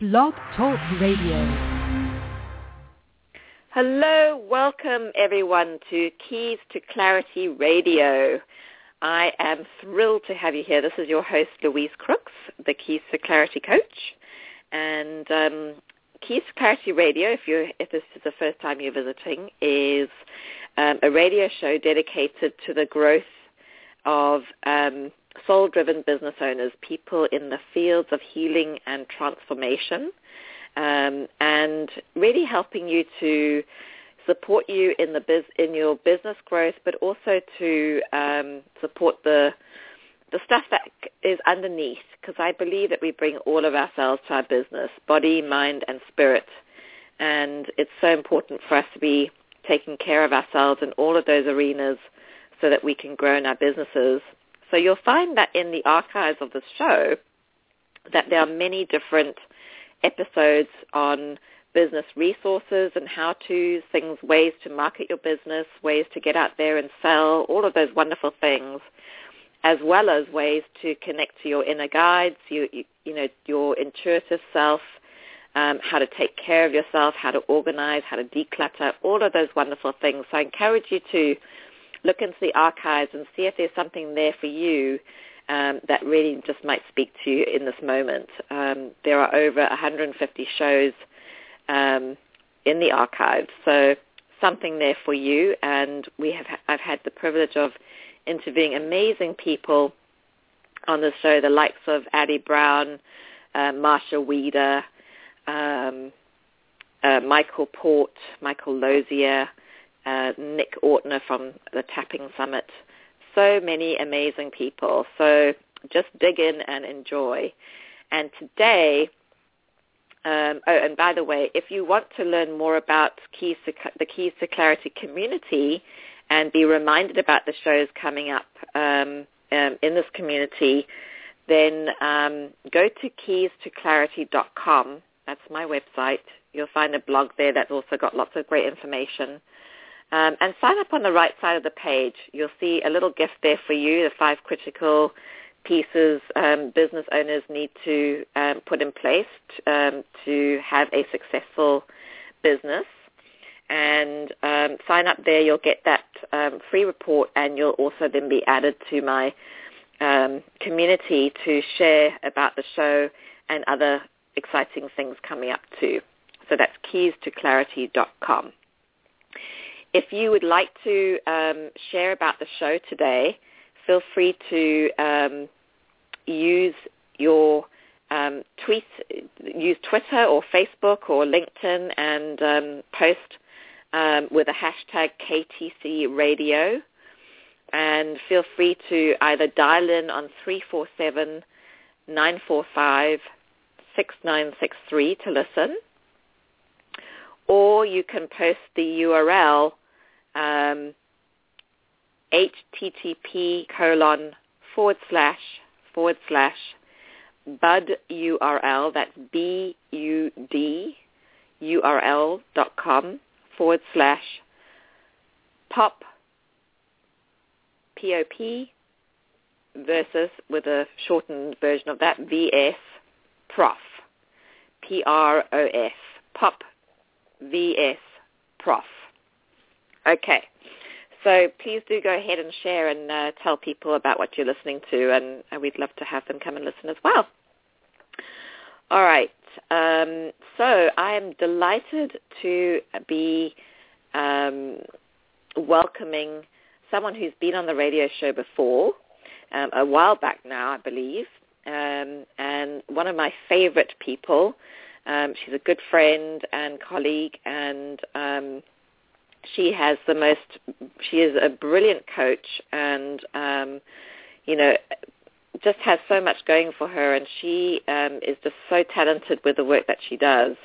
Blog Talk Radio. Hello, welcome everyone to Keys to Clarity Radio. I am thrilled to have you here. This is your host, Louise Crooks, the Keys to Clarity coach. And um, Keys to Clarity Radio, if, you if this is the first time you're visiting, is um, a radio show dedicated to the growth of um, soul-driven business owners, people in the fields of healing and transformation, um, and really helping you to support you in the biz- in your business growth, but also to um, support the the stuff that is underneath. Because I believe that we bring all of ourselves to our business, body, mind, and spirit, and it's so important for us to be taking care of ourselves in all of those arenas so that we can grow in our businesses. So you'll find that in the archives of the show that there are many different episodes on business resources and how-tos, things, ways to market your business, ways to get out there and sell, all of those wonderful things, as well as ways to connect to your inner guides, you, you, you know, your intuitive self, um, how to take care of yourself, how to organize, how to declutter, all of those wonderful things. So I encourage you to look into the archives and see if there's something there for you um, that really just might speak to you in this moment. Um, there are over 150 shows um, in the archives, so something there for you. And we have I've had the privilege of interviewing amazing people on the show, the likes of Addie Brown, uh, Marcia Wieder, um, uh, Michael Port, Michael Losier, uh, Nick Ortner from the Tapping Summit. So many amazing people. So just dig in and enjoy. And today, um, oh, and by the way, if you want to learn more about Keys to, the Keys to Clarity community and be reminded about the shows coming up um, um, in this community, then um, go to keystoclarity.com. That's my website. You'll find a blog there that's also got lots of great information. Um, and sign up on the right side of the page. You'll see a little gift there for you, the five critical pieces um, business owners need to um, put in place t- um, to have a successful business. And um, sign up there. You'll get that um, free report, and you'll also then be added to my community to share about the show and other exciting things coming up too. So that's keys to keystoclarity.com. If you would like to um, share about the show today, feel free to um, use your um, tweet, use Twitter or Facebook or LinkedIn and um, post um, with a hashtag KTC Radio. And feel free to either dial in on 347 945 6963 to listen, or you can post the URL um, http colon forward slash forward slash bud URL, that's B-U-D URL dot com forward slash pop P-O-P versus with a shortened version of that VS prof P-R-O-F pop VS prof Okay. So please do go ahead and share and uh, tell people about what you're listening to, and, and, we'd love to have them come and listen as well. All right. Um, so I am delighted to be um, welcoming someone who's been on the radio show before, um, a while back now, I believe, um, and one of my favorite people. Um, she's a good friend and colleague, and um, she has the most she is a brilliant coach and um you know just has so much going for her and she um is just so talented with the work that she does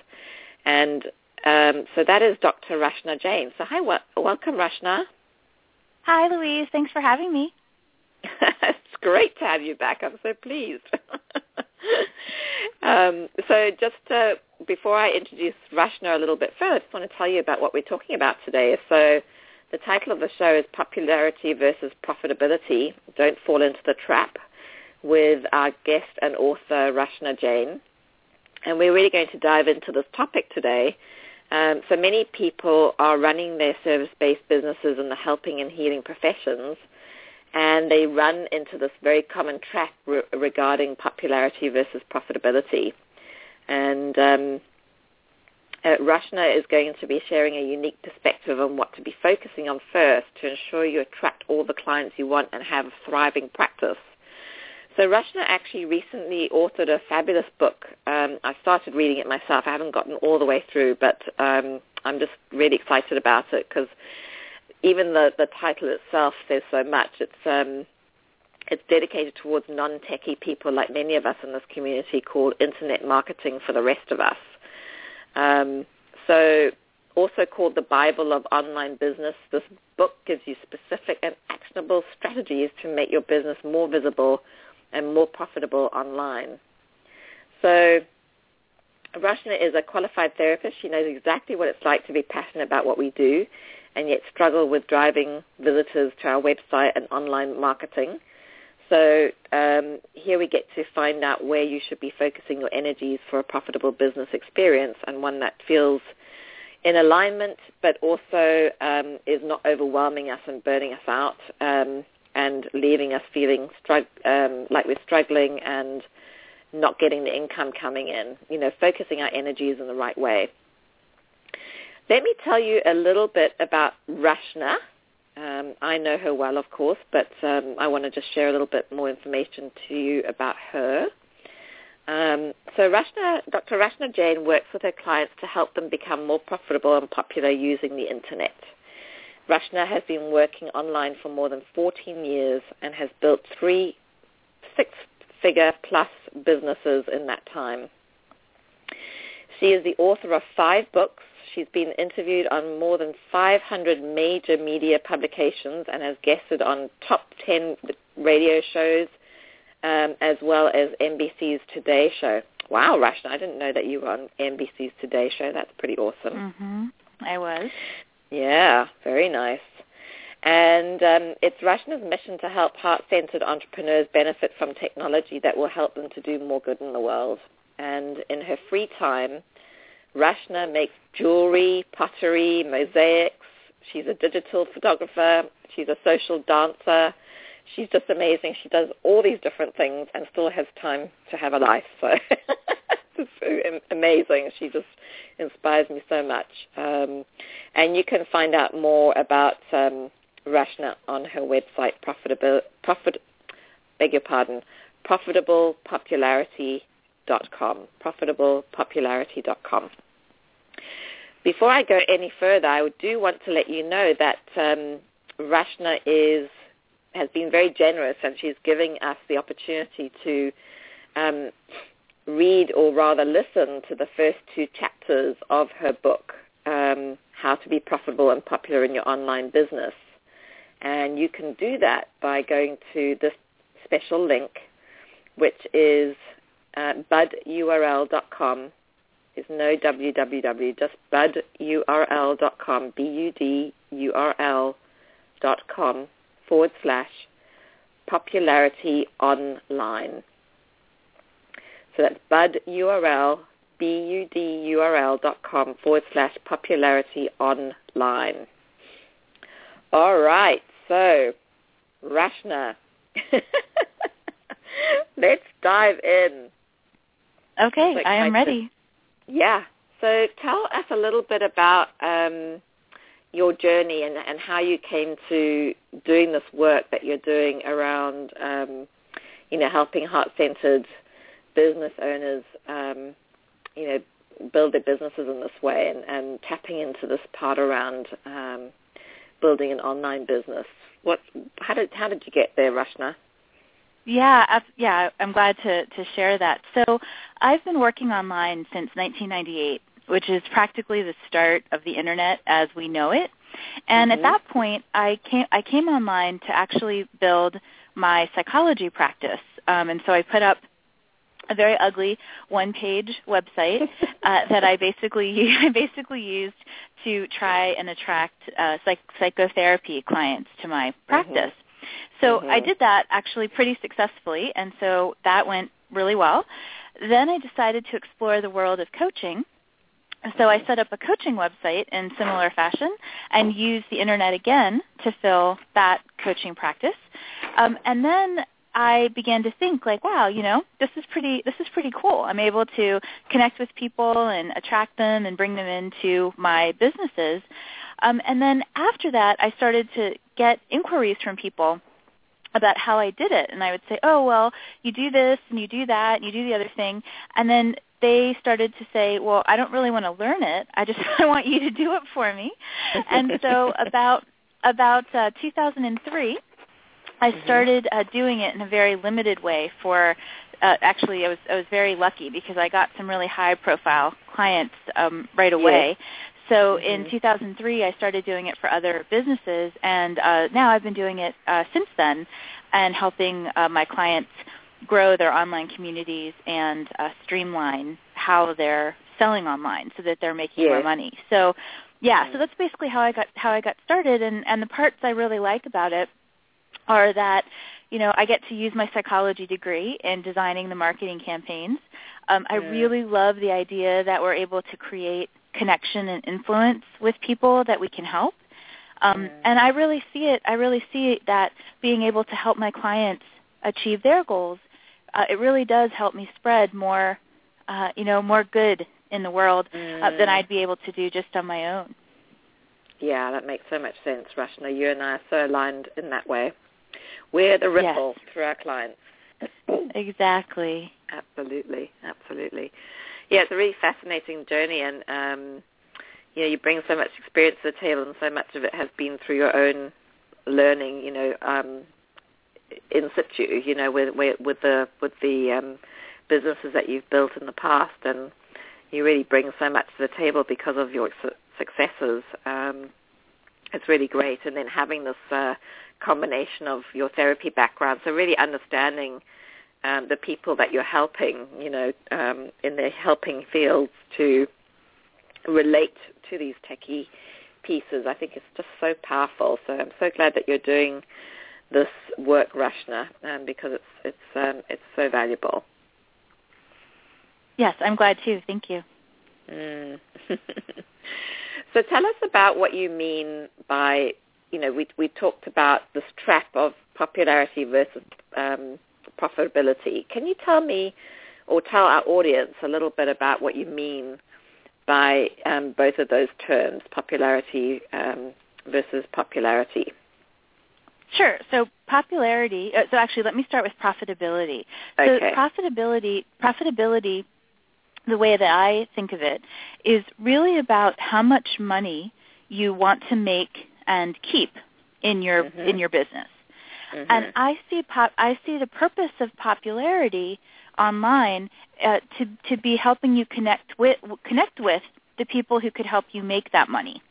and um so that is Dr. Rachna Jain. So hi welcome Rachna. Hi Louise, thanks for having me. it's great to have you back. I'm so pleased. um, so just uh, before I introduce Rachna a little bit further, I just want to tell you about what we're talking about today. So the title of the show is Popularity versus Profitability. Don't fall into the trap with our guest and author Rachna Jain. And we're really going to dive into this topic today. Um, so many people are running their service-based businesses in the helping and healing professions, and they run into this very common trap re- regarding popularity versus profitability. And um, uh, Rachna is going to be sharing a unique perspective on what to be focusing on first to ensure you attract all the clients you want and have a thriving practice. So Rachna actually recently authored a fabulous book. Um, I started reading it myself. I haven't gotten all the way through, but um, I'm just really excited about it because even the, the title itself says so much. It's um, it's dedicated towards non-techie people like many of us in this community called Internet Marketing for the Rest of Us. Um, so also called the Bible of Online Business, this book gives you specific and actionable strategies to make your business more visible and more profitable online. So Rachna is a qualified therapist. She knows exactly what it's like to be passionate about what we do and yet struggle with driving visitors to our website and online marketing. So um, here we get to find out where you should be focusing your energies for a profitable business experience and one that feels in alignment but also um, is not overwhelming us and burning us out um, and leaving us feeling strugg- um, like we're struggling and not getting the income coming in. You know, focusing our energies in the right way. Let me tell you a little bit about Rachna um, I know her well, of course, but um, I want to just share a little bit more information to you about her. Um, so Rachna, Dr. Rachna Jain works with her clients to help them become more profitable and popular using the internet. Rachna has been working online for more than 14 years and has built three six-figure plus businesses in that time. She is the author of five books, She's been interviewed on more than 500 major media publications and has guested on top 10 radio shows um, as well as NBC's Today Show. Wow, Rachna, I didn't know that you were on NBC's Today Show. That's pretty awesome. Mm-hmm. I was. Yeah, very nice. And um, it's Rachna's mission to help heart-centered entrepreneurs benefit from technology that will help them to do more good in the world. And in her free time, Rachna makes jewelry, pottery, mosaics. She's a digital photographer. She's a social dancer. She's just amazing. She does all these different things and still has time to have a life. So it's amazing. She just inspires me so much. Um, and you can find out more about um, Rachna on her website, profitable, profit, beg your pardon, profitablepopularity.com, profitablepopularity.com. Before I go any further, I do want to let you know that um, Rachna is has been very generous and she's giving us the opportunity to um, read or rather listen to the first two chapters of her book, um, How to Be Profitable and Popular in Your Online Business. And you can do that by going to this special link, which is uh, budurl.com is no www, just budurl.com, B-U-D-U-R-L dot com forward slash popularity online. So that's budurl, B-U-D-U-R-L dot com forward slash popularity online. All right, so Rachna, let's dive in. Okay, I am ready. Yeah. So tell us a little bit about um, your journey and, and how you came to doing this work that you're doing around, um, you know, helping heart-centered business owners, um, you know, build their businesses in this way and, and tapping into this part around um, building an online business. What? How did how did you get there, Rachna? Yeah, yeah, I'm glad to, to share that. So I've been working online since 1998, which is practically the start of the internet as we know it. And mm-hmm. at that point, I came I came online to actually build my psychology practice. Um, and so I put up a very ugly one-page website uh, that I basically I basically used to try and attract uh, psych- psychotherapy clients to my mm-hmm. practice. Mm-hmm. So mm-hmm. I did that actually pretty successfully, and so that went really well. then I decided to explore the world of coaching. So I set up a coaching website in similar fashion and used the internet again to fill that coaching practice. Um, and then I began to think like, wow, you know, this is pretty this is pretty cool. I'm able to connect with people and attract them and bring them into my businesses. Um, and then after that, I started to get inquiries from people about how I did it. And I would say, oh, well, you do this and you do that and you do the other thing. And then they started to say, well, I don't really want to learn it. I just I want you to do it for me. and so about about uh, 2003, I Mm-hmm. started uh, doing it in a very limited way for uh, actually I was I was very lucky because I got some really high profile clients um, right away. So in Mhm. 2003, I started doing it for other businesses, and uh, now I've been doing it uh, since then, and helping uh, my clients grow their online communities and uh, streamline how they're selling online, so that they're making more money. So, yeah, so Mhm. that's basically how I got how I got started, and and the parts I really like about it are that you know I get to use my psychology degree in designing the marketing campaigns. Um, I Yeah. really love the idea that we're able to create connection and influence with people that we can help. Um, And I really see it. I really see that being able to help my clients achieve their goals, uh, it really does help me spread more, uh, you know, more good in the world uh, than Mm. I'd be able to do just on my own. Yeah, that makes so much sense, Rachna. You and I are so aligned in that way. We're the ripple through our clients. Exactly. Absolutely, absolutely. Yeah, it's a really fascinating journey, and um, you know, you bring so much experience to the table, and so much of it has been through your own learning. You know, um, in situ. You know, with with, the with the um, businesses that you've built in the past, and you really bring so much to the table because of your su- successes. Um, it's really great, and then having this uh, combination of your therapy background, so really understanding um, the people that you're helping, you know, um, in the helping fields to relate to these techie pieces. I think it's just so powerful. So I'm so glad that you're doing this work, Rachna, um, because it's it's um, it's so valuable. Yes, I'm glad too. Thank you. Mm. so tell us about what you mean by, you know, we we talked about this trap of popularity versus um, profitability. Can you tell me or tell our audience a little bit about what you mean by um, both of those terms, popularity um, versus popularity? Sure. So popularity. Uh, so actually, let me start with profitability. Okay. So profitability, profitability, the way that I think of it, is really about how much money you want to make and keep in your Mhm. in your business. Mhm. And I see pop, I see the purpose of popularity online uh, to to be helping you connect with connect with the people who could help you make that money.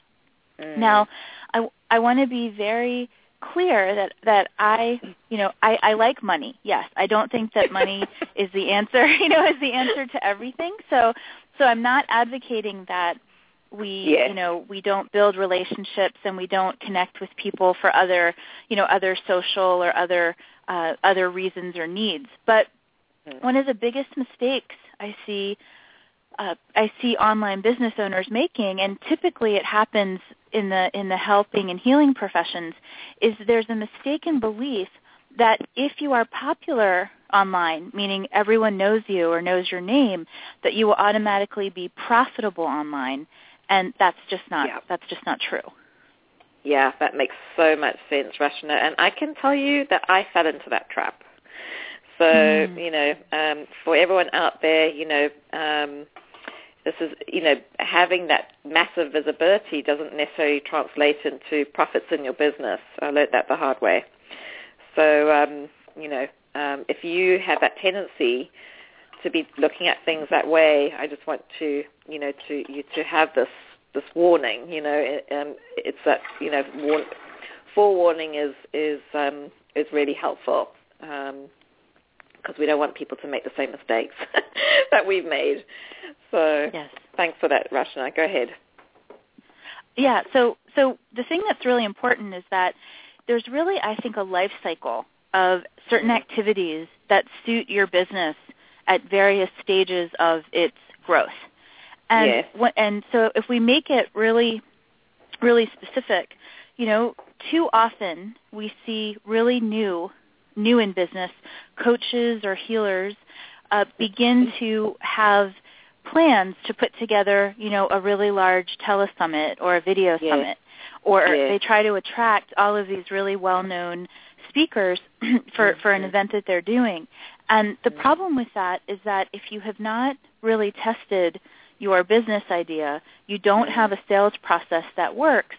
Mm. Now, I, I want to be very clear that, that I, you know, I, I like money. Yes, I don't think that money is the answer, you know, is the answer to everything. So, so I'm not advocating that we, Yes. you know, we don't build relationships and we don't connect with people for other, you know, other social or other, uh, other reasons or needs. But Mm. one of the biggest mistakes I see uh, I see online business owners making, and typically it happens in the in the helping and healing professions, is there's a mistaken belief that if you are popular online, meaning everyone knows you or knows your name, that you will automatically be profitable online, and that's just not Yeah. that's just not true. Yeah, that makes so much sense, Rachna. And I can tell you that I fell into that trap. So, Mm. you know, um, for everyone out there, you know, um, this is, you know, having that massive visibility doesn't necessarily translate into profits in your business. I learned that the hard way. So, um, you know, um, if you have that tendency to be looking at things that way, I just want to, you know, to you to have this this warning. You know, um, it's that you know, warn, forewarning is is um, is really helpful because we don't want people to make the same mistakes that we've made. So, Yes. thanks for that, Rachna. Go ahead. Yeah, so so the thing that's really important is that there's really I think a life cycle of certain activities that suit your business at various stages of its growth. And Yes. wh- and so if we make it really really specific, you know, too often we see really new new in business coaches or healers uh, begin to have plans to put together, you know, a really large telesummit or a video Yes. summit, or Yes. they try to attract all of these really well-known speakers for for an event that they're doing. And the problem with that is that if you have not really tested your business idea, you don't have a sales process that works,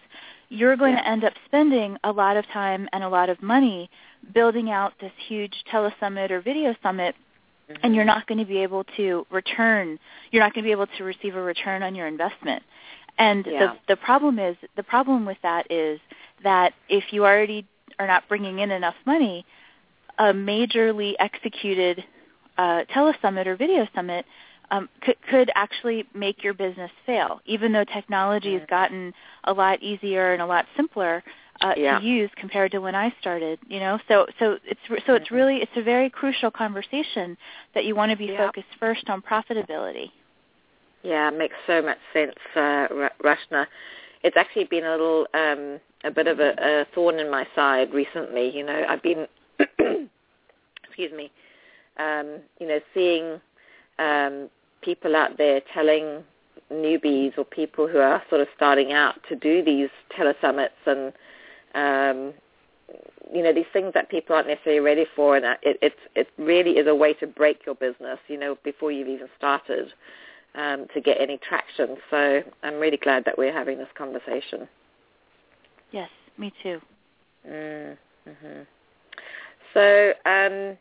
you're going Yeah. to end up spending a lot of time and a lot of money building out this huge telesummit or video summit and you're mm-hmm. not going to be able to return you're not going to be able to receive a return on your investment and Yeah. the the problem is the problem with that is that if you already are not bringing in enough money a majorly executed uh, telesummit or video summit um, could, could actually make your business fail, even though technology has gotten a lot easier and a lot simpler uh, Yeah. to use compared to when I started. You know, so so it's so it's Mhm. really it's a very crucial conversation that you want to be Yeah. focused first on profitability. Yeah, it makes so much sense, uh, Ra- Rachna. It's actually been a little, um, a bit of a, a thorn in my side recently. You know, I've been, excuse me, um, you know, seeing um, people out there telling newbies or people who are sort of starting out to do these telesummits and, um, you know, these things that people aren't necessarily ready for, and it, it, it really is a way to break your business, you know, before you've even started um, to get any traction. So I'm really glad that we're having this conversation. Yes, me too. Mm-hmm. So, um,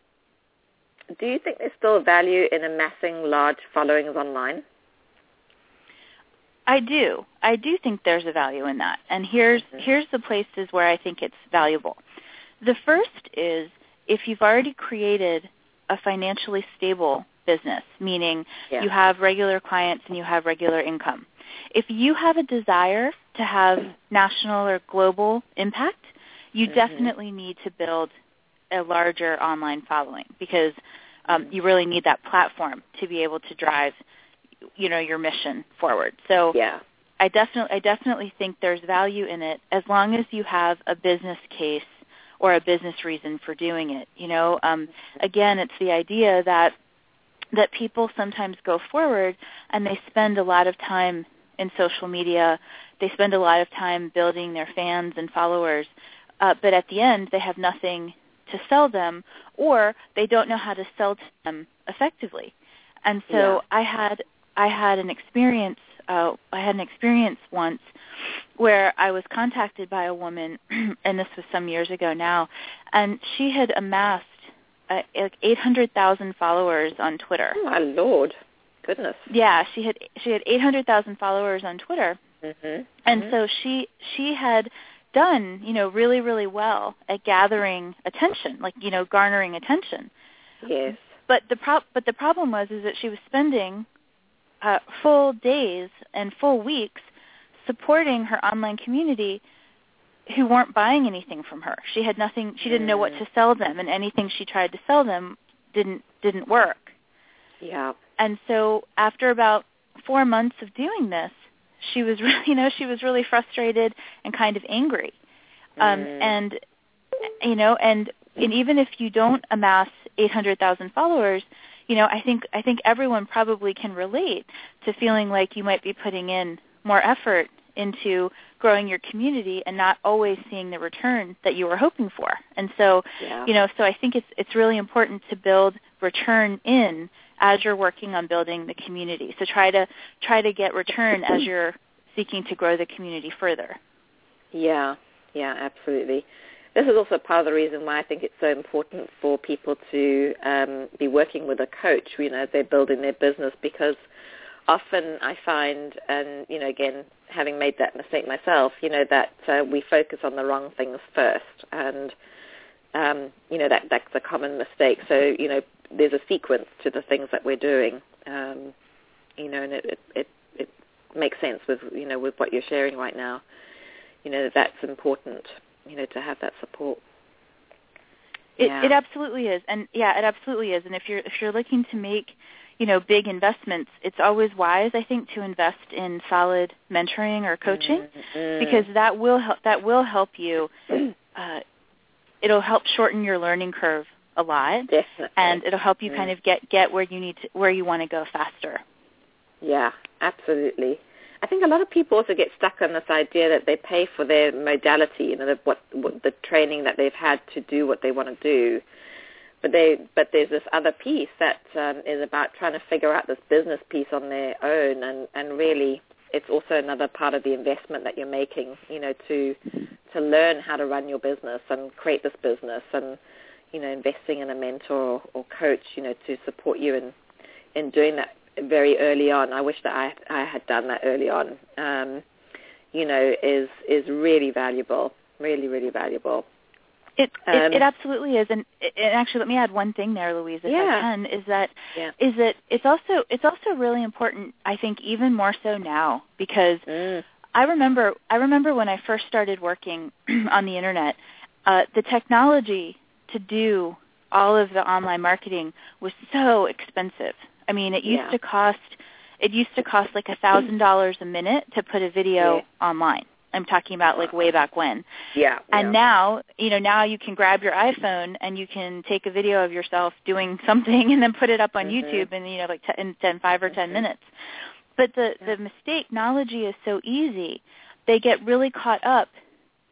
do you think there's still value in amassing large followings online? I do. I do think there's a value in that. And here's Mhm. here's the places where I think it's valuable. The first is if you've already created a financially stable business, meaning Yeah. you have regular clients and you have regular income. If you have a desire to have national or global impact, you Mhm. definitely need to build a larger online following because um, you really need that platform to be able to drive you know your mission forward. So Yeah. I definitely I definitely think there's value in it as long as you have a business case or a business reason for doing it. You know, um, again, it's the idea that that people sometimes go forward and they spend a lot of time in social media. They spend a lot of time building their fans and followers, uh, but at the end they have nothing to sell them, or they don't know how to sell to them effectively. And so Yeah. I had I had an experience. Uh, I had an experience once where I was contacted by a woman, and this was some years ago now, and she had amassed uh, like 800,000 followers on Twitter. Oh my lord, goodness. Yeah, she had she had 800,000 followers on Twitter, Mm-hmm. and so she she had done you know really really well at gathering attention, like you know garnering attention. yes, But the pro- but the problem was is that she was spending uh, full days and full weeks supporting her online community who weren't buying anything from her. She had nothing. She didn't know what Mm. to sell them, and anything she tried to sell them didn't didn't work. yeah, And so after about four months of doing this, she was really, you know, she was really frustrated and kind of angry. Um, Mm. and you know, and and even if you don't amass 800,000 followers, you know, I think I think everyone probably can relate to feeling like you might be putting in more effort into growing your community and not always seeing the return that you were hoping for. And so, yeah, you know, so I think it's it's really important to build return in as you're working on building the community. So try to try to get return as you're seeking to grow the community further. yeah, yeah, absolutely. This is also part of the reason why I think it's so important for people to um, be working with a coach, you know, as they're building their business because often I find, and, you know, again, having made that mistake myself, you know, that uh, we focus on the wrong things first. And, um, you know, that that's a common mistake. So, you know, there's a sequence to the things that we're doing, um, you know, and it, it, it, it makes sense with, you know, with what you're sharing right now. You know, that's important, you know, to have that support. It, yeah. it absolutely is, and yeah, it absolutely is. And if you're if you're looking to make you know big investments, it's always wise, I think, to invest in solid mentoring or coaching Mm-hmm. because that will help that will help you. Uh, it'll help shorten your learning curve a lot, definitely, and it'll help you Mm. kind of get get where you need to where you want to go faster. Yeah, absolutely. I think a lot of people also get stuck on this idea that they pay for their modality, you know, the, what, what the training that they've had to do what they want to do. But they, but there's this other piece that um, is about trying to figure out this business piece on their own, and and really, it's also another part of the investment that you're making, you know, to to learn how to run your business and create this business, and you know, investing in a mentor or, or coach, you know, to support you in in doing that very early on. I wish that I I had done that early on. Um, you know, is is really valuable, really really valuable. It, Um, it it absolutely is, and, and actually, let me add one thing there, Louise, if Yeah. I can, is that Yeah. is that it's also it's also really important. I think even more so now because Mm. I remember I remember when I first started working on the internet, uh, the technology to do all of the online marketing was so expensive. I mean, it used Yeah. to cost it used to cost like a thousand dollars a minute to put a video Yeah. online. I'm talking about like way back when. Yeah. And yeah. now, you know, now you can grab your iPhone and you can take a video of yourself doing something and then put it up on Mhm. YouTube in you know like t- in 10 5 or 10 Mhm. minutes. But the Yeah. the mistake knowledge is so easy. They get really caught up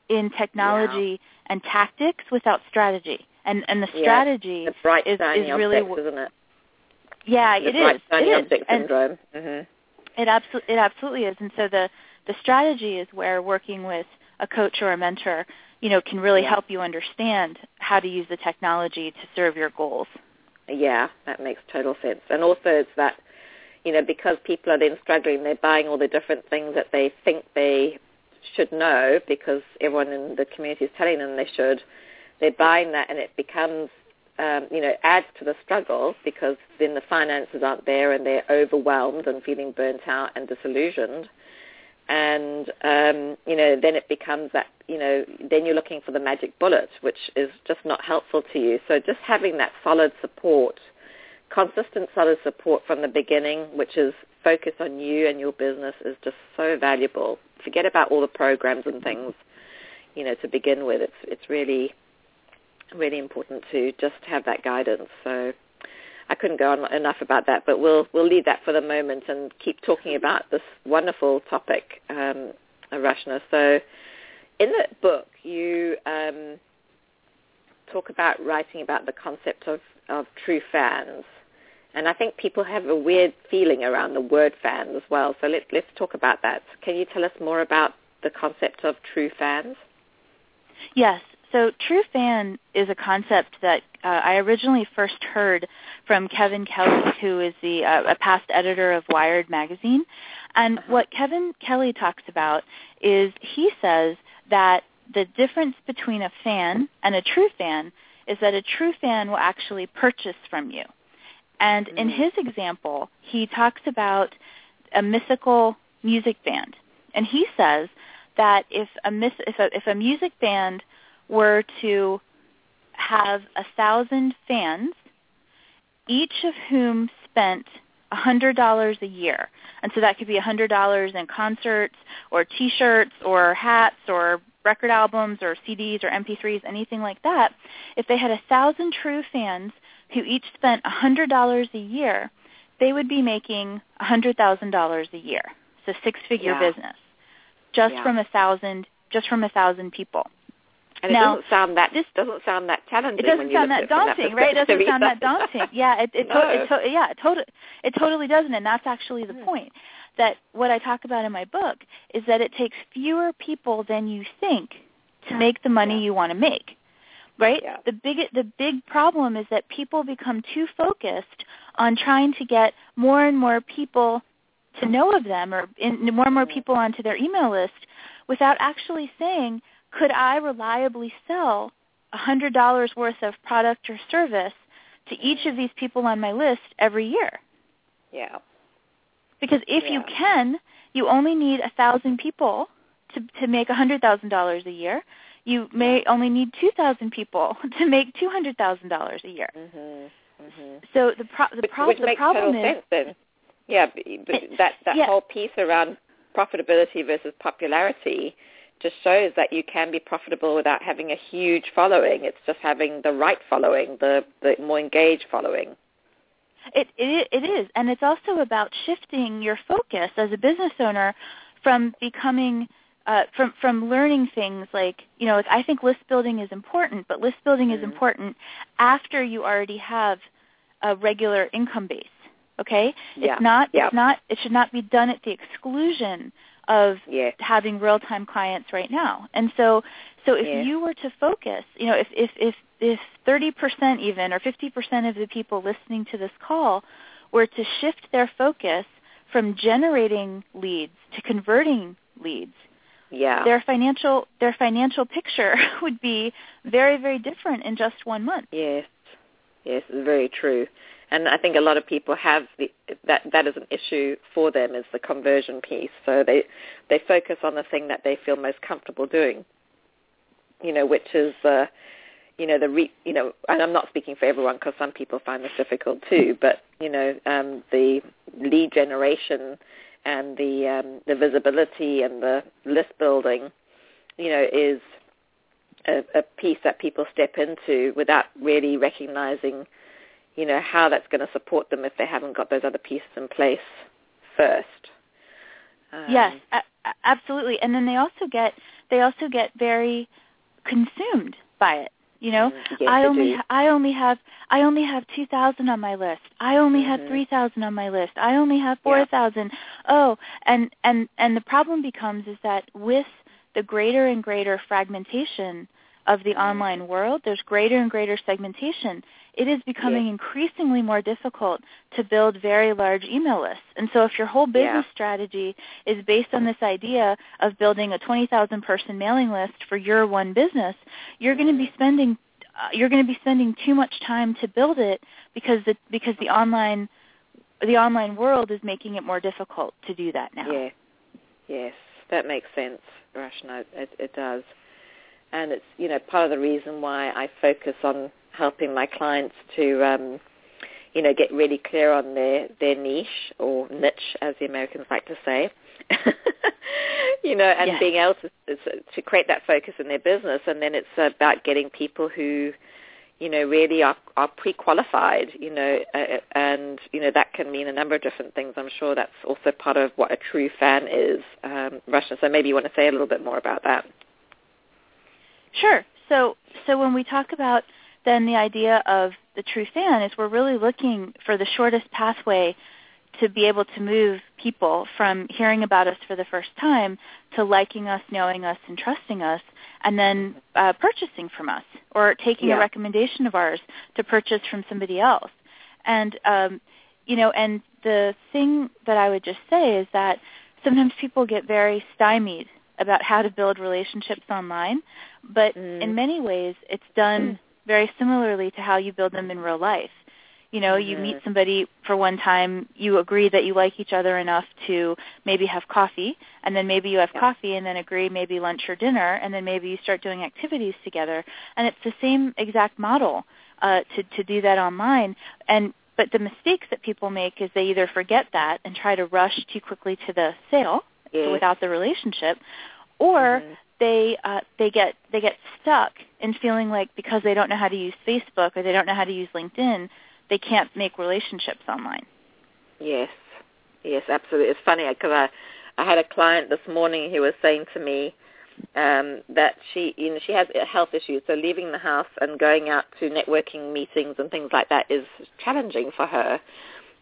in technology and tactics without strategy. And and the Yeah. strategy the bright is- is really objects, isn't it? yeah, The it bright is. shiny It is. object And syndrome. hmm it absolutely it absolutely is. And so the the strategy is where working with a coach or a mentor, you know, can really Yeah. help you understand how to use the technology to serve your goals. Yeah, that makes total sense. And also it's that, you know, because people are then struggling, they're buying all the different things that they think they should know because everyone in the community is telling them they should. They're buying that and it becomes, um, you know, adds to the struggle because then the finances aren't there and they're overwhelmed and feeling burnt out and disillusioned. And, um, you know, then it becomes that, you know, then you're looking for the magic bullet, which is just not helpful to you. So just having that solid support, consistent solid support from the beginning, which is focused on you and your business is just so valuable. Forget about all the programs and things, you know, to begin with. It's, it's really, really important to just have that guidance. So I couldn't go on enough about that, but we'll we'll leave that for the moment and keep talking about this wonderful topic, um, Rachna. So, in the book, you um, talk about writing about the concept of, of true fans, and I think people have a weird feeling around the word fans as well. So let's let's talk about that. Can you tell us more about the concept of true fans? Yes. So true fan is a concept that uh, I originally first heard from Kevin Kelly, who is the uh, a past editor of Wired magazine. And Uh-huh. what Kevin Kelly talks about is he says that the difference between a fan and a true fan is that a true fan will actually purchase from you. And in Mhm. his example, he talks about a mythical music band. And he says that if a, mis- if a, if a music band were to have a thousand fans, each of whom spent a hundred dollars a year, and so that could be a hundred dollars in concerts or T-shirts or hats or record albums or CDs or MP3s, anything like that. If they had a thousand true fans who each spent a hundred dollars a year, they would be making a hundred thousand dollars a year. So six-figure Yeah. business, just Yeah. from a thousand, just from a thousand people. And Now, it doesn't sound that this- doesn't sound that challenging. It doesn't sound that daunting, right? It doesn't sound that daunting. Yeah, it it, No. to, it, to, yeah, it totally it totally doesn't, and that's actually the Hmm. point. That what I talk about in my book is that it takes fewer people than you think to make the money Yeah. you want to make. Right? Yeah. The big the big problem is that people become too focused on trying to get more and more people to know of them or in, more and more Mhm. people onto their email list without actually saying, could I reliably sell $100 worth of product or service to each of these people on my list every year? Yeah. Because if you can, you only need a thousand people to to make $100,000 a year. you may only need 2,000 people to make $200,000 a year. Mm-hmm. Mm-hmm. So the pro- the, pro- which, which the problem is sense then. Yeah, but that that yeah. whole piece around profitability versus popularity just shows that you can be profitable without having a huge following. It's just having the right following, the the more engaged following. It, it it is, and it's also about shifting your focus as a business owner from becoming uh, from from learning things like you know like I think list building is important, but list building Mhm. is important after you already have a regular income base. Okay, Yeah. it's not Yeah. it's not it should not be done at the exclusion of Yeah. having real time clients right now. And so so if Yeah. you were to focus, you know, if if if if 30% even or 50% of the people listening to this call were to shift their focus from generating leads to converting leads, Yeah. their financial their financial picture would be very very different in just one month. Yes, yes, very true. And I think a lot of people have the, that. That is an issue for them is the conversion piece. So they they focus on the thing that they feel most comfortable doing. You know, which is uh, you know the re, you know, and I'm not speaking for everyone because some people find this difficult too. But you know, um, the lead generation and the um, the visibility and the list building, you know, is a, a piece that people step into without really recognizing, you know, how that's going to support them if they haven't got those other pieces in place first. Um, Yes, a- absolutely. And then they also get they also get very consumed by it. You know, Mm, yes, I only do. I only have I only have two thousand on my list. I only have Mhm. three thousand on my list. I only have Yeah. four thousand. Oh, and and and the problem becomes is that with the greater and greater fragmentation of the Mhm. online world, there's greater and greater segmentation. It is becoming Yes. increasingly more difficult to build very large email lists. And so if your whole business Yeah. strategy is based on this idea of building a 20,000 person mailing list for your one business, you're going to be Mhm. spending uh, you're going to be spending too much time to build it because the because the online the online world is making it more difficult to do that now. Yeah, yes, that makes sense, Rachna. It, it does, and it's you know part of the reason why I focus on helping my clients to um, you know get really clear on their their niche or niche, as the Americans like to say. you know, and Yes. being able to, to create that focus in their business, and then it's about getting people who you know, really are, are pre-qualified, you know, uh, and, you know, that can mean a number of different things. I'm sure that's also part of what a true fan is, um, Rachna. So maybe you want to say a little bit more about that. Sure. So so when we talk about then the idea of the true fan is we're really looking for the shortest pathway to be able to move people from hearing about us for the first time to liking us, knowing us, and trusting us, and then uh, purchasing from us or taking Yeah. a recommendation of ours to purchase from somebody else. And um, you know, and the thing that I would just say is that sometimes people get very stymied about how to build relationships online, but Mm. in many ways it's done very similarly to how you build them in real life. You know, you Mhm. meet somebody for one time, you agree that you like each other enough to maybe have coffee, and then maybe you have Yeah. coffee and then agree maybe lunch or dinner, and then maybe you start doing activities together. And it's the same exact model uh, to to do that online. And but the mistakes that people make is they either forget that and try to rush too quickly to the sale Yes. without the relationship, or Mhm. They uh, they get they get stuck in feeling like because they don't know how to use Facebook or they don't know how to use LinkedIn, they can't make relationships online. Yes, yes, absolutely. It's funny because I, I had a client this morning who was saying to me um, that she, you know, she has health issues, so leaving the house and going out to networking meetings and things like that is challenging for her.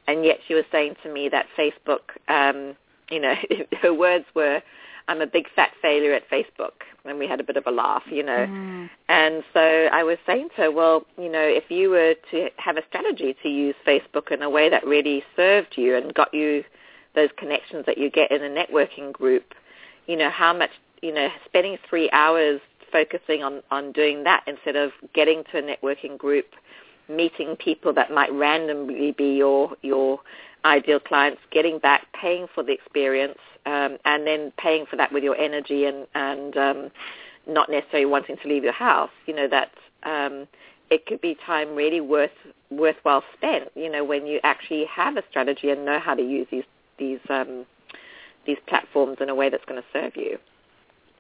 And yet she was saying to me that Facebook, um, you know, her words were, "I'm a big fat failure at Facebook," and we had a bit of a laugh, you know. Mm. And so I was saying to her, well, you know, if you were to have a strategy to use Facebook in a way that really served you and got you those connections that you get in a networking group, you know, how much, you know, spending three hours focusing on, on doing that instead of getting to a networking group, meeting people that might randomly be your, your ideal clients, getting back, paying for the experience, um, and then paying for that with your energy and, and um, not necessarily wanting to leave your house. You know that um, it could be time really worth worthwhile spent. You know when you actually have a strategy and know how to use these these um, these platforms in a way that's going to serve you.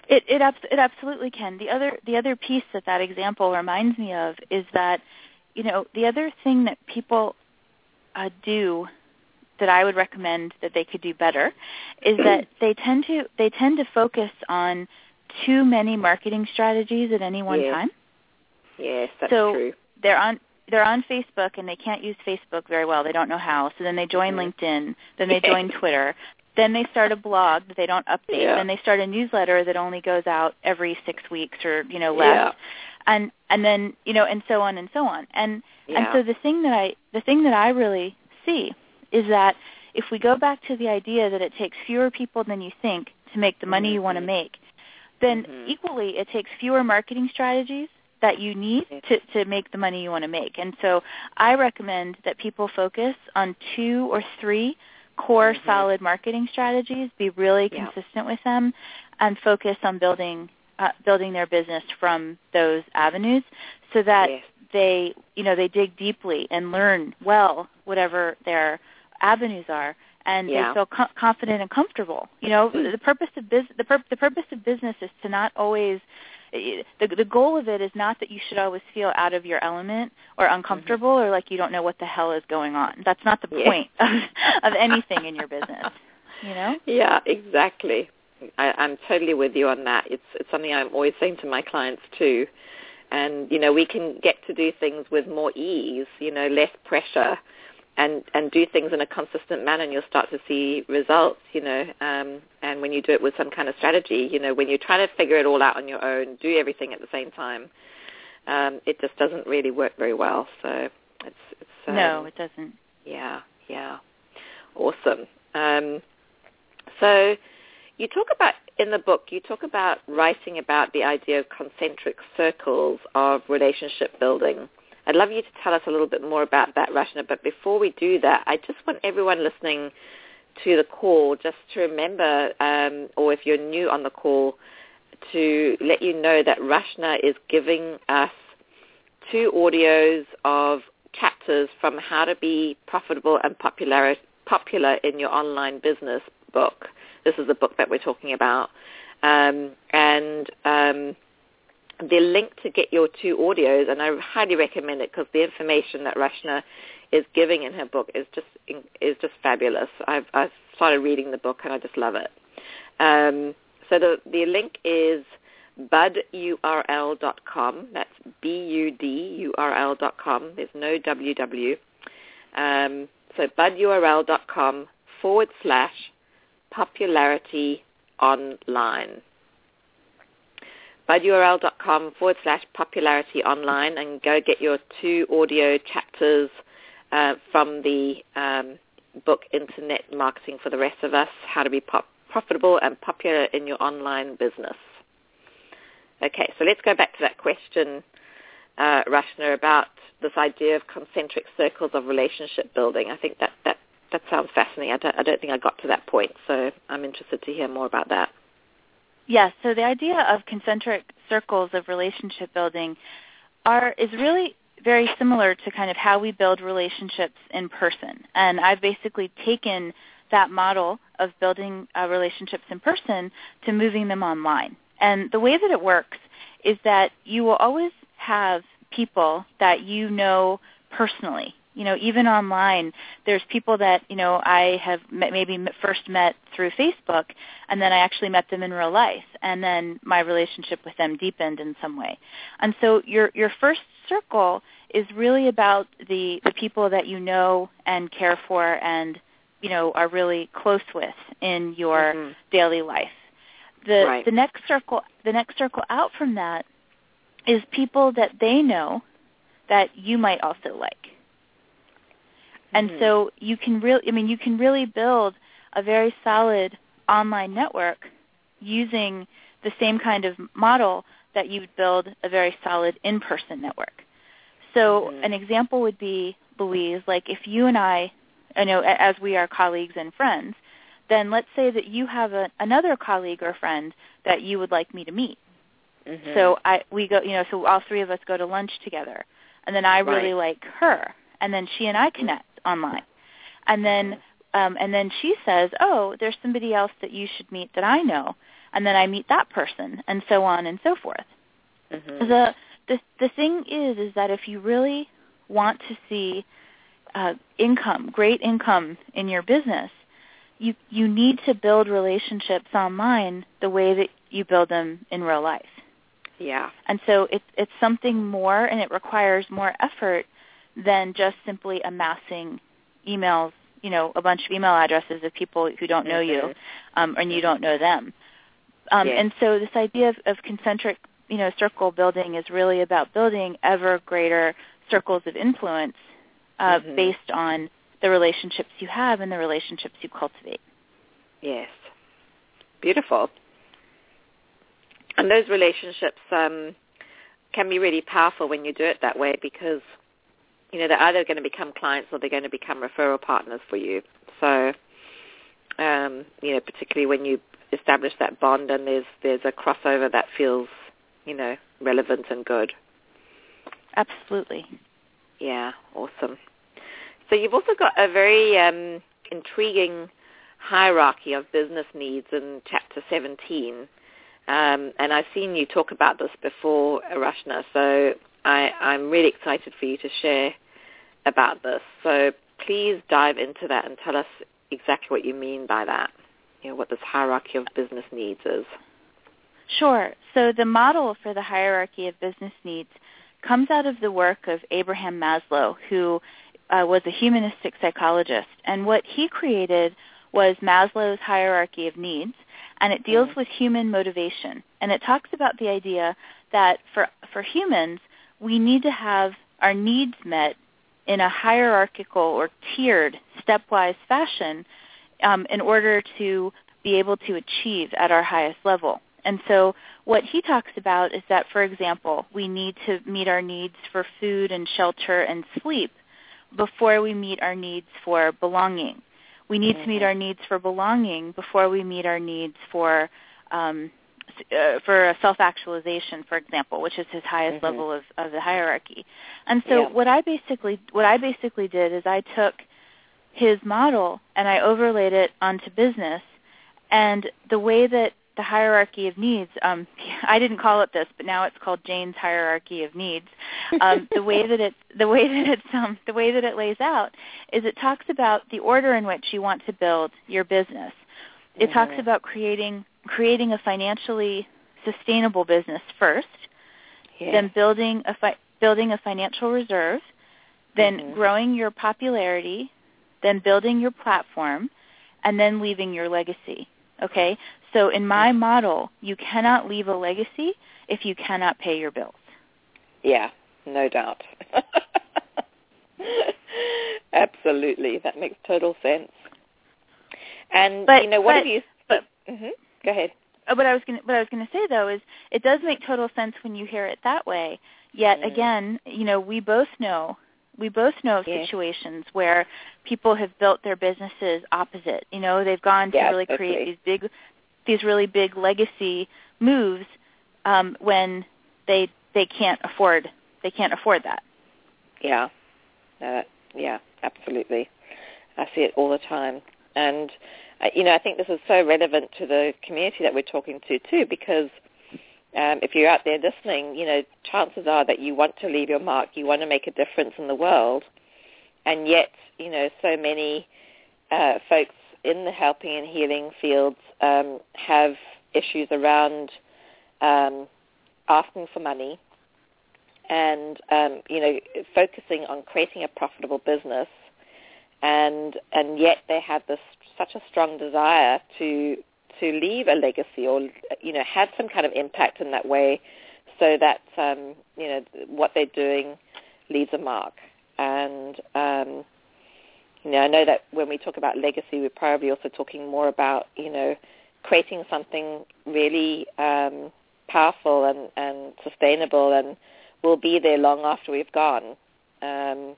It it, it absolutely can. The other the other piece that that example reminds me of is that you know the other thing that people uh, do that I would recommend that they could do better is that they tend to they tend to focus on too many marketing strategies at any one yes. time. Yes, that's so true. They're on they're on Facebook and they can't use Facebook very well. They don't know how. So then they join mm-hmm. LinkedIn, then they join Twitter, then they start a blog that they don't update, yeah. then they start a newsletter that only goes out every 6 weeks or, you know, less. Yeah. And and then, you know, and so on and so on. And yeah. and so the thing that I the thing that I really see is that if we go back to the idea that it takes fewer people than you think to make the money mm-hmm. you want to make, then mm-hmm. equally it takes fewer marketing strategies that you need to, to make the money you want to make. And so I recommend that people focus on two or three core mm-hmm. solid marketing strategies, be really yeah. consistent with them, and focus on building uh, building their business from those avenues so that yes. they you know they dig deeply and learn well whatever their avenues are and yeah. they feel co- confident and comfortable. You know, the purpose of bus- the, pur- the purpose of business is to not always the the goal of it is not that you should always feel out of your element or uncomfortable mm-hmm. or like you don't know what the hell is going on. That's not the yeah. point of, of anything in your business. You know? Yeah, exactly. I, I'm totally with you on that. It's it's something I'm always saying to my clients too. And you know, we can get to do things with more ease. You know, less pressure and and do things in a consistent manner and you'll start to see results you know um and when you do it with some kind of strategy you know when you're trying to figure it all out on your own do everything at the same time um it just doesn't really work very well. So it's it's um, no it doesn't. Yeah yeah. Awesome. Um so you talk about in the book you talk about writing about the idea of concentric circles of relationship building I'd love you to tell us a little bit more about that, Rachna. But before we do that, I just want everyone listening to the call just to remember, um, or if you're new on the call, to let you know that Rachna is giving us two audios of chapters from How to Be Profitable and Popular, popular in Your Online Business book. This is the book that we're talking about. Um, and um, the link to get your two audios, and I highly recommend it because the information that Rachna is giving in her book is just is just fabulous. I've I've started reading the book and I just love it. Um, so the the link is budurl.com. That's b-u-d-u-r-l.com. There's no ww. Um, so budurl.com forward slash popularity online budurl.com forward slash popularity online and go get your two audio chapters uh, from the um, book Internet Marketing for the Rest of Us, How to Be pop- Profitable and Popular in Your Online Business. Okay, so let's go back to that question, uh, Rachna, about this idea of concentric circles of relationship building. I think that, that, that sounds fascinating. I don't, I don't think I got to that point, so I'm interested to hear more about that. Yes, so the idea of concentric circles of relationship building are is really very similar to kind of how we build relationships in person. And I've basically taken that model of building uh, relationships in person to moving them online. And the way that it works is that you will always have people that you know personally you know, even online, there's people that, you know, I have met, maybe first met through Facebook, and then I actually met them in real life, and then my relationship with them deepened in some way. And so your your first circle is really about the the people that you know and care for and you know are really close with in your mm-hmm. daily life. The right. the next circle the next circle out from that is people that they know that you might also like. And mm-hmm. so you can really, I mean, you can really build a very solid online network using the same kind of model that you would build a very solid in-person network. So mm-hmm. an example would be, Louise, like if you and I, I know as we are colleagues and friends, then let's say that you have a, another colleague or friend that you would like me to meet. Mhm. So I we go, you know, so all three of us go to lunch together, and then I really like her, and then she and I connect online, and then um, and then she says, oh, there's somebody else that you should meet that I know, and then I meet that person, and so on and so forth. Mhm. The the the thing is, is that if you really want to see uh, income, great income in your business, you you need to build relationships online the way that you build them in real life. yeah. And so it's it's something more, and it requires more effort than just simply amassing emails. You know, a bunch of email addresses of people who don't know you, Mhm. um, and you don't know them. Um, Yes. And so this idea of, of concentric, you know, circle building is really about building ever greater circles of influence uh, Mhm. based on the relationships you have and the relationships you cultivate. Yes. Beautiful. And those relationships um, can be really powerful when you do it that way because, you know, they're either going to become clients or they're going to become referral partners for you. So, um, you know, particularly when you establish that bond and there's there's a crossover that feels, you know, relevant and good. Absolutely. Yeah, awesome. So you've also got a very um, intriguing hierarchy of business needs in Chapter 17. Um, and I've seen you talk about this before, Arashna, so I, I'm really excited for you to share about this. So please dive into that and tell us exactly what you mean by that, you know, what this hierarchy of business needs is. Sure. So the model for the hierarchy of business needs comes out of the work of Abraham Maslow, who uh, was a humanistic psychologist. And what he created was Maslow's hierarchy of needs, and it deals Mhm. with human motivation. And it talks about the idea that for, for humans, we need to have our needs met in a hierarchical or tiered, stepwise fashion um, in order to be able to achieve at our highest level. And so what he talks about is that, for example, we need to meet our needs for food and shelter and sleep before we meet our needs for belonging. We need to meet Mhm. our needs for belonging before we meet our needs for um, uh, for a self-actualization, for example, which is his highest Mhm. level of, of the hierarchy. And so Yeah. what I basically what I basically did is I took his model and I overlaid it onto business and the way that the hierarchy of needs, um, I didn't call it this, but now it's called Jain's hierarchy of needs. Um, the way that it, the way that it's, um, the way that it lays out is it talks about the order in which you want to build your business. It talks Mhm. about creating creating a financially sustainable business first, Yeah. then building a fi- building a financial reserve, then Mhm. growing your popularity, then building your platform, and then leaving your legacy. Okay? So in my model, you cannot leave a legacy if you cannot pay your bills. Yeah, no doubt. Absolutely, that makes total sense. And But- you know, what but- have you? but- hmm Go ahead. Uh, What I was gonna, what I was going to say though is it does make total sense when you hear it that way. Yet Mm. again, you know, we both know we both know of Yes. situations where people have built their businesses opposite. You know, they've gone to Yeah, really totally. create these big these really big legacy moves um, when they they can't afford they can't afford that. Yeah, that, yeah, absolutely. I see it all the time, and uh, you know, I think this is so relevant to the community that we're talking to too, because um, if you're out there listening, you know, chances are that you want to leave your mark, you want to make a difference in the world, and yet, you know, so many uh, folks in the helping and healing fields um, have issues around um, asking for money and um, you know focusing on creating a profitable business, and and yet they have this such a strong desire to to leave a legacy or you know have some kind of impact in that way, so that um, you know what they're doing leaves a mark. And um, you know I know that when we talk about legacy, we're probably also talking more about you know creating something really um, powerful and, and sustainable and will be there long after we've gone. Um,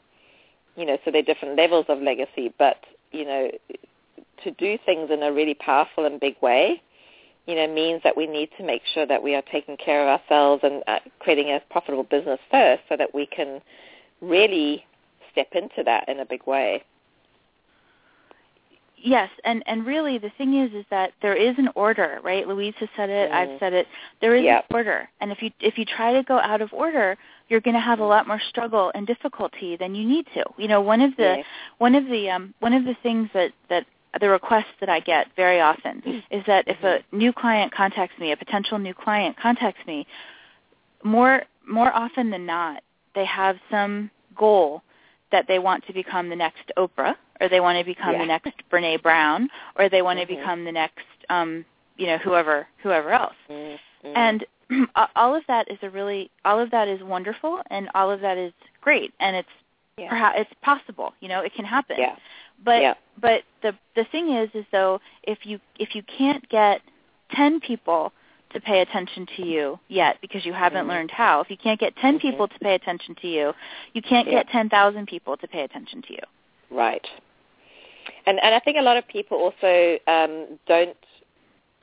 you know, so there are different levels of legacy, but you know, to do things in a really powerful and big way, you know, means that we need to make sure that we are taking care of ourselves and uh, creating a profitable business first so that we can really step into that in a big way. Yes, and and really the thing is is that there is an order, right? Louise has said it, mm. I've said it. There is yep. an order, and if you if you try to go out of order, you're going to have a lot more struggle and difficulty than you need to. You know, one of the yes. one of the um, one of the things that that the requests that I get very often is that if a mm-hmm. new client contacts me, a potential new client contacts me, more more often than not, they have some goal that they want to become the next Oprah, or they want to become yeah. the next Brene Brown, or they want mm-hmm. to become the next, um, you know, whoever whoever else. Mm-hmm. And all of that is a really all of that is wonderful, and all of that is great, and it's yeah. perhaps it's possible. You know, it can happen. Yeah. But yeah. but the the thing is, is though if you if you can't get ten people to pay attention to you yet because you haven't mm-hmm. learned how. If you can't get 10 mm-hmm. people to pay attention to you, you can't yeah. get 10,000 people to pay attention to you. Right. And and I think a lot of people also um, don't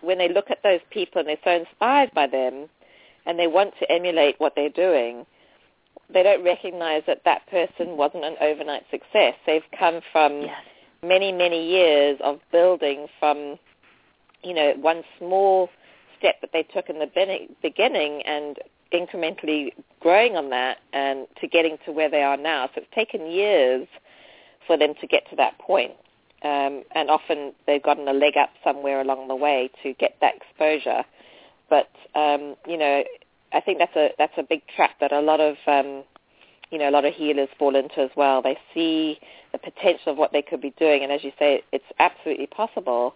when they look at those people and they're so inspired by them and they want to emulate what they're doing, they don't recognize that that person wasn't an overnight success. They've come from yes. many, many years of building from, you know, one small step that they took in the beginning and incrementally growing on that and to getting to where they are now. So it's taken years for them to get to that point. Um, and often they've gotten a leg up somewhere along the way to get that exposure. But um, you know, I think that's a that's a big trap that a lot of um, you know a lot of healers fall into as well. They see the potential of what they could be doing, and as you say, it's absolutely possible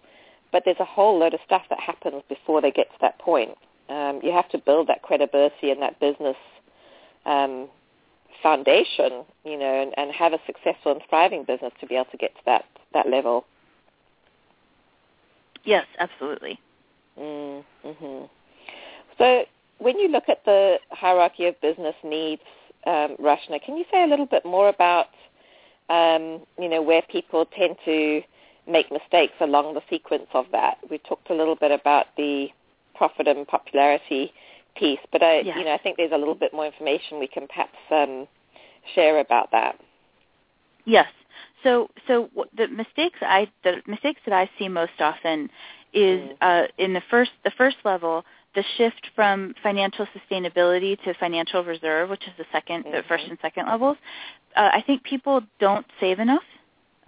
but there's a whole load of stuff that happens before they get to that point. Um, you have to build that credibility and that business um, foundation, you know, and, and have a successful and thriving business to be able to get to that that level. Yes, absolutely. Mm-hmm. So when you look at the hierarchy of business needs, um, Rachna, can you say a little bit more about, um, you know, where people tend to make mistakes along the sequence of that. We talked a little bit about the profit and popularity piece, but I, yes. you know, I think there's a little bit more information we can perhaps um, share about that. Yes. So, so the mistakes I the mistakes that I see most often is mm. uh, in the first the first level the shift from financial sustainability to financial reserve, which is the 2nd mm-hmm. the first and second levels. Uh, I think people don't save enough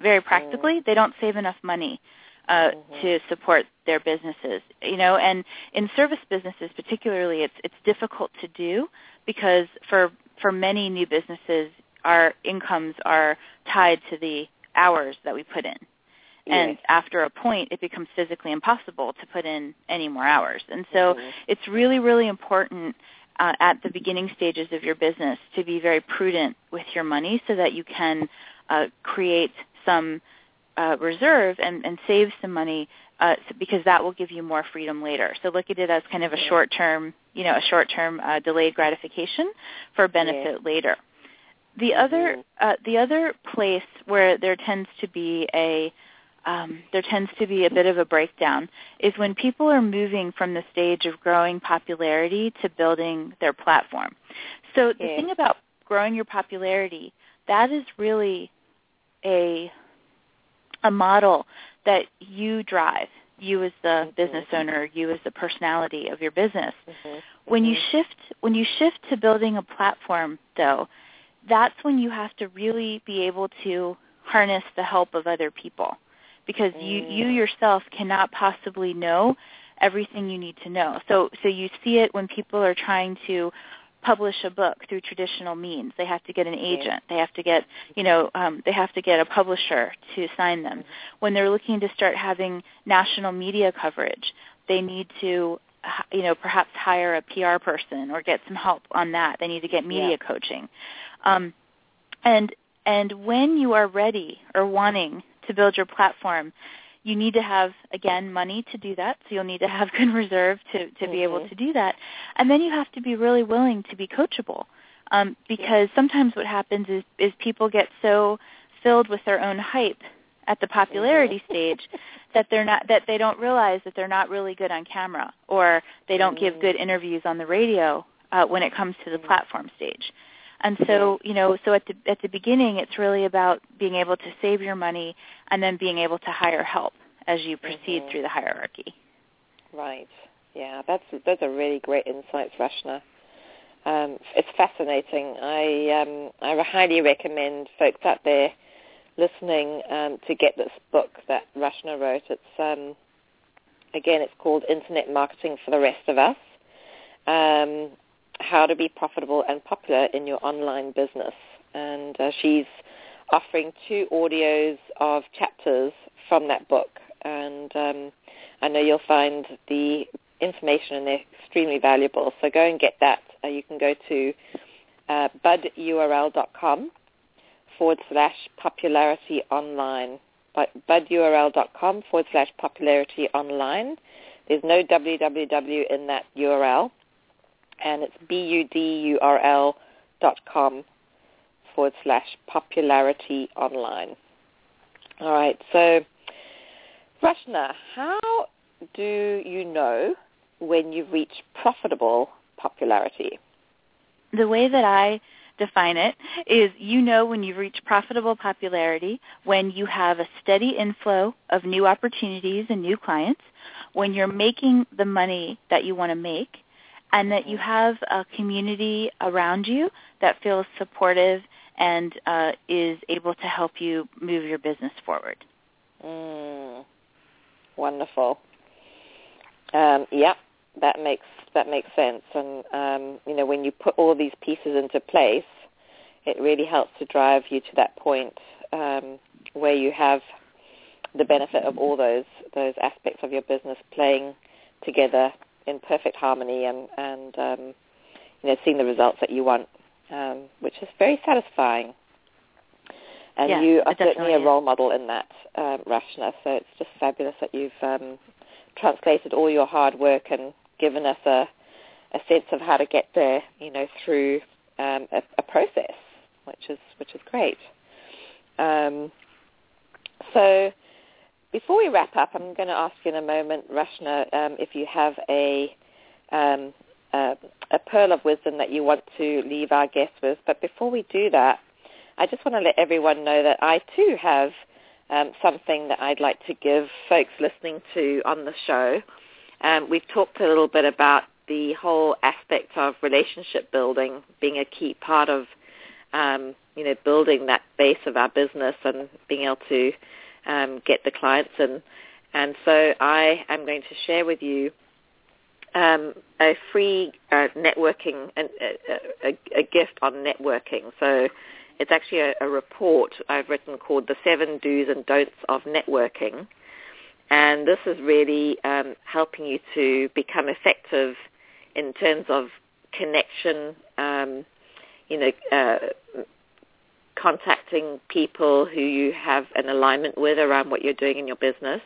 very practically, they don't save enough money uh, mm-hmm. to support their businesses. You know, and in service businesses particularly, it's it's difficult to do because for for many new businesses, our incomes are tied to the hours that we put in. And yes. after a point, it becomes physically impossible to put in any more hours. And so mm-hmm. it's really, really important uh, at the beginning stages of your business to be very prudent with your money so that you can uh, create some uh, reserve and, and save some money uh, because that will give you more freedom later. So look at it as kind of a short-term, you know, a short-term uh, delayed gratification for benefit yeah. later. The other, uh, the other place where there tends to be a um, there tends to be a bit of a breakdown is when people are moving from the stage of growing popularity to building their platform. So the yeah. thing about growing your popularity, that is really a a model that you drive you as the mm-hmm. business owner you as the personality of your business mm-hmm. when you mm-hmm. shift when you shift to building a platform though that's when you have to really be able to harness the help of other people because you you mm. yourself cannot possibly know everything you need to know so so you see it when people are trying to publish a book through traditional means. They have to get an agent. They have to get, you know, um, they have to get a publisher to sign them. When they're looking to start having national media coverage, they need to, you know, perhaps hire a PR person or get some help on that. They need to get media yeah. coaching. Um, and and when you are ready or wanting to build your platform, you need to have again money to do that. So you'll need to have good reserve to to mm-hmm. be able to do that. And then you have to be really willing to be coachable um, because sometimes what happens is is people get so filled with their own hype at the popularity stage that they're not that they don't realize that they're not really good on camera or they don't give good interviews on the radio uh, when it comes to the platform stage. And so, you know, so at the at the beginning, it's really about being able to save your money and then being able to hire help as you proceed Mhm. through the hierarchy. Right. Yeah, that's those are really great insights, Rachna. Um, it's fascinating. I um, I highly recommend folks out there listening um, to get this book that Rachna wrote. It's um, again, it's called Internet Marketing for the Rest of Us: um, How to Be Profitable and Popular in Your Online Business. And uh, she's offering two audios of chapters from that book, and um, I know you'll find the information in there extremely valuable. So go and get that. Uh, you can go to uh, budurl.com forward slash popularity online. Budurl.com forward slash popularity online. There's no www in that URL. And it's budurl dot com forward slash popularity online. All right. So, Rachna, how do you know when you've reached profitable popularity? The way that I define it is you know when you've reached profitable popularity when you have a steady inflow of new opportunities and new clients, when you're making the money that you want to make, and that you have a community around you that feels supportive and uh, is able to help you move your business forward. Mm, wonderful. Um, yeah, that makes that makes sense. And um, you know, when you put all these pieces into place, it really helps to drive you to that point um, where you have the benefit of all those those aspects of your business playing together in perfect harmony and and um, you know seeing the results that you want, um, which is very satisfying. And Yeah, you are certainly a role model in that, um, Rachna. So it's just fabulous that you've um, translated all your hard work and given us a, a sense of how to get there, you know, through um, a, a process, which is which is great. Um, so before we wrap up, I'm going to ask you in a moment, Rachna, um, if you have a um, a, pearl of wisdom that you want to leave our guests with. But before we do that, I just want to let everyone know that I too have um, something that I'd like to give folks listening to on the show. Um, we've talked a little bit about the whole aspect of relationship building being a key part of, um, you know, building that base of our business and being able to um, get the clients in. And so I am going to share with you um, a free uh, networking, a, a, a gift on networking. So it's actually a, a report I've written called The Seven Do's and Don'ts of Networking. And this is really um, helping you to become effective in terms of connection, um, you know, uh, contacting people who you have an alignment with around what you're doing in your business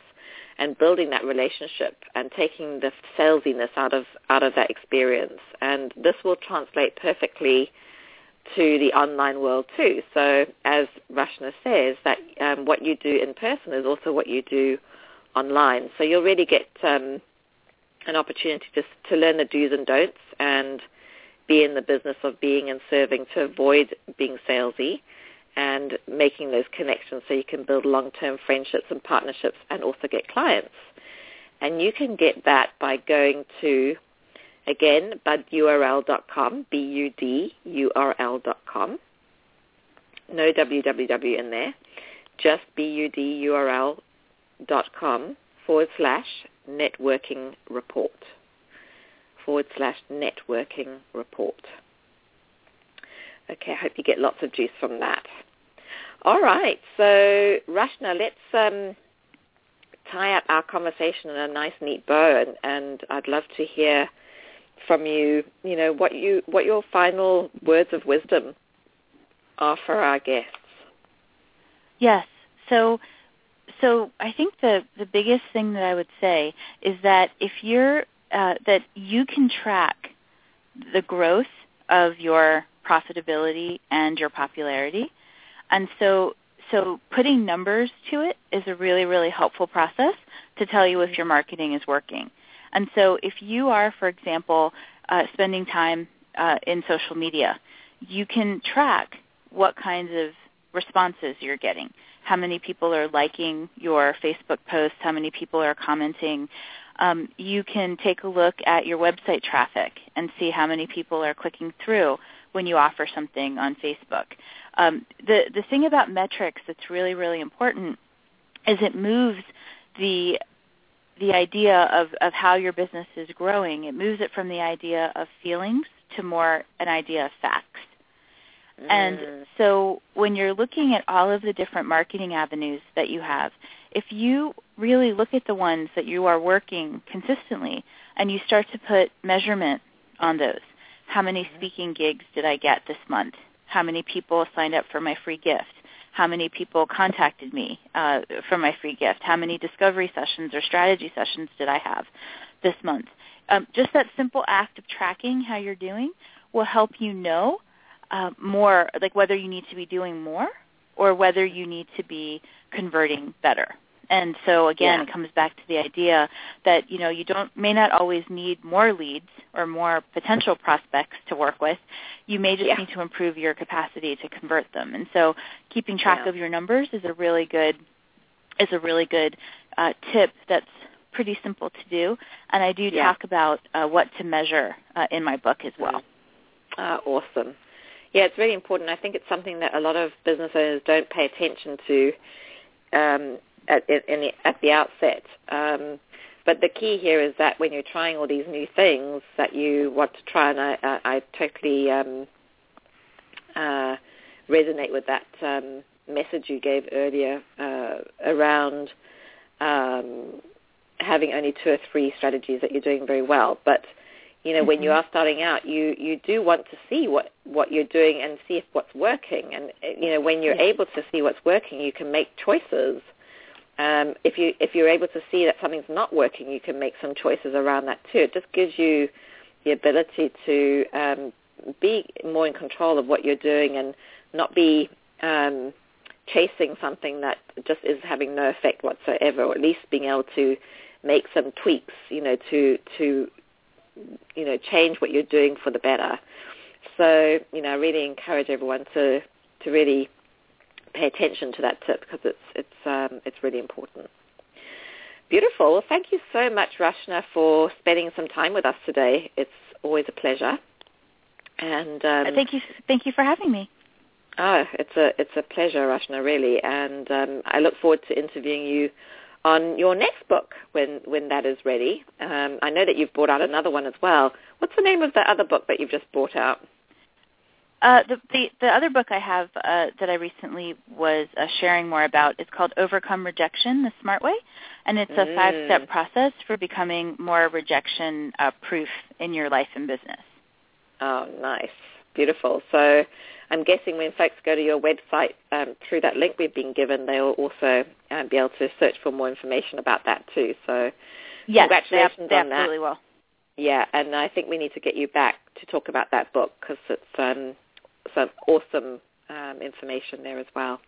and building that relationship and taking the salesiness out of out of that experience. And this will translate perfectly to the online world too. So as Rachna says, that um, what you do in person is also what you do online. So you'll really get um, an opportunity to, to learn the do's and don'ts and be in the business of being and serving to avoid being salesy and making those connections so you can build long-term friendships and partnerships and also get clients. And you can get that by going to, again, budurl.com, B-U-D-U-R-L.com. No www in there. Just budurl.com forward slash networking report. Forward slash networking report. Okay, I hope you get lots of juice from that. All right, so Rachna, let's um, tie up our conversation in a nice, neat bow, and, and I'd love to hear from you. You know what you what your final words of wisdom are for our guests. Yes. So so I think the the biggest thing that I would say is that if you're uh, that you can track the growth of your profitability and your popularity. And so so putting numbers to it is a really, really helpful process to tell you if your marketing is working. And so if you are, for example, uh, spending time uh, in social media, you can track what kinds of responses you're getting. How many people are liking your Facebook posts? How many people are commenting? Um, you can take a look at your website traffic and see how many people are clicking through when you offer something on Facebook. Um, the the thing about metrics that's really really important is it moves the the idea of, of how your business is growing. It moves it from the idea of feelings to more an idea of facts. Mm. And so when you're looking at all of the different marketing avenues that you have, if you really look at the ones that you are working consistently and you start to put measurement on those, how many speaking gigs did I get this month? How many people signed up for my free gift? How many people contacted me uh, for my free gift? How many discovery sessions or strategy sessions did I have this month? Um, just that simple act of tracking how you're doing will help you know uh, more, like whether you need to be doing more or whether you need to be converting better. And so again, yeah. it comes back to the idea that you know you don't may not always need more leads or more potential prospects to work with. You may just yeah. need to improve your capacity to convert them. And so keeping track yeah. of your numbers is a really good is a really good uh, tip that's pretty simple to do. And I do talk about uh, what to measure uh, in my book as well. Uh, awesome. Yeah, it's really important. I think it's something that a lot of business owners don't pay attention to. Um, at, in the, at the outset. Um, but the key here is that when you're trying all these new things that you want to try, and I, I, I totally um, uh, resonate with that um, message you gave earlier uh, around um, having only two or three strategies that you're doing very well. But you know, mm-hmm. when you mm-hmm. are starting out, you you do want to see what what you're doing and see if what's working. And you know, when you're able to see what's working, you can make choices um, if you if you're able to see that something's not working, you can make some choices around that too. It just gives you the ability to um, be more in control of what you're doing and not be um, chasing something that just is having no effect whatsoever, or at least being able to make some tweaks, you know, to to you know change what you're doing for the better. So you know, I really encourage everyone to to really pay attention to that tip because it's it's um, it's really important. Beautiful. Well, thank you so much, Rachna, for spending some time with us today. It's always a pleasure. And um, thank you, thank you for having me. Oh, it's a it's a pleasure, Rachna, really. And um, I look forward to interviewing you on your next book when when that is ready. Um, I know that you've brought out another one as well. What's the name of the other book that you've just brought out? Uh, the, the, the other book I have uh, that I recently was uh, sharing more about is called Overcome Rejection: The Smart Way, and it's a mm. five-step process for becoming more rejection-proof uh, in your life and business. Oh, nice, beautiful. So, I'm guessing when folks go to your website um, through that link we've been given, they'll also uh, be able to search for more information about that too. So, yes, congratulations they, on that. will. Yeah, and I think we need to get you back to talk about that book because it's um, some awesome um, information there as well.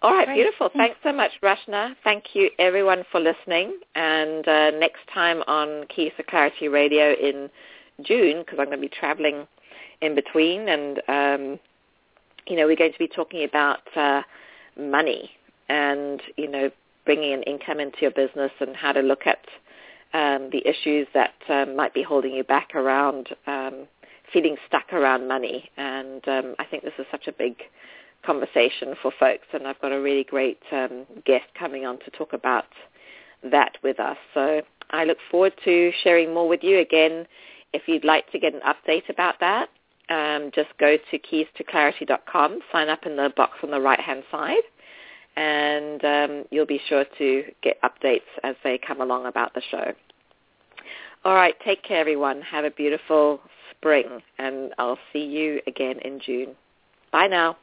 All right, Great. beautiful. Thanks so much, Rachna. Thank you, everyone, for listening. And uh, next time on Keys to Clarity Radio in June, because I'm going to be traveling in between, and um, you know, we're going to be talking about uh, money and you know, bringing an income into your business and how to look at um, the issues that um, might be holding you back around um, feeling stuck around money. And um, I think this is such a big conversation for folks. And I've got a really great um, guest coming on to talk about that with us. So I look forward to sharing more with you again. If you'd like to get an update about that, um, just go to keystoclarity.com, sign up in the box on the right-hand side, and um, you'll be sure to get updates as they come along about the show. All right, take care, everyone. Have a beautiful spring, and I'll see you again in June. Bye now.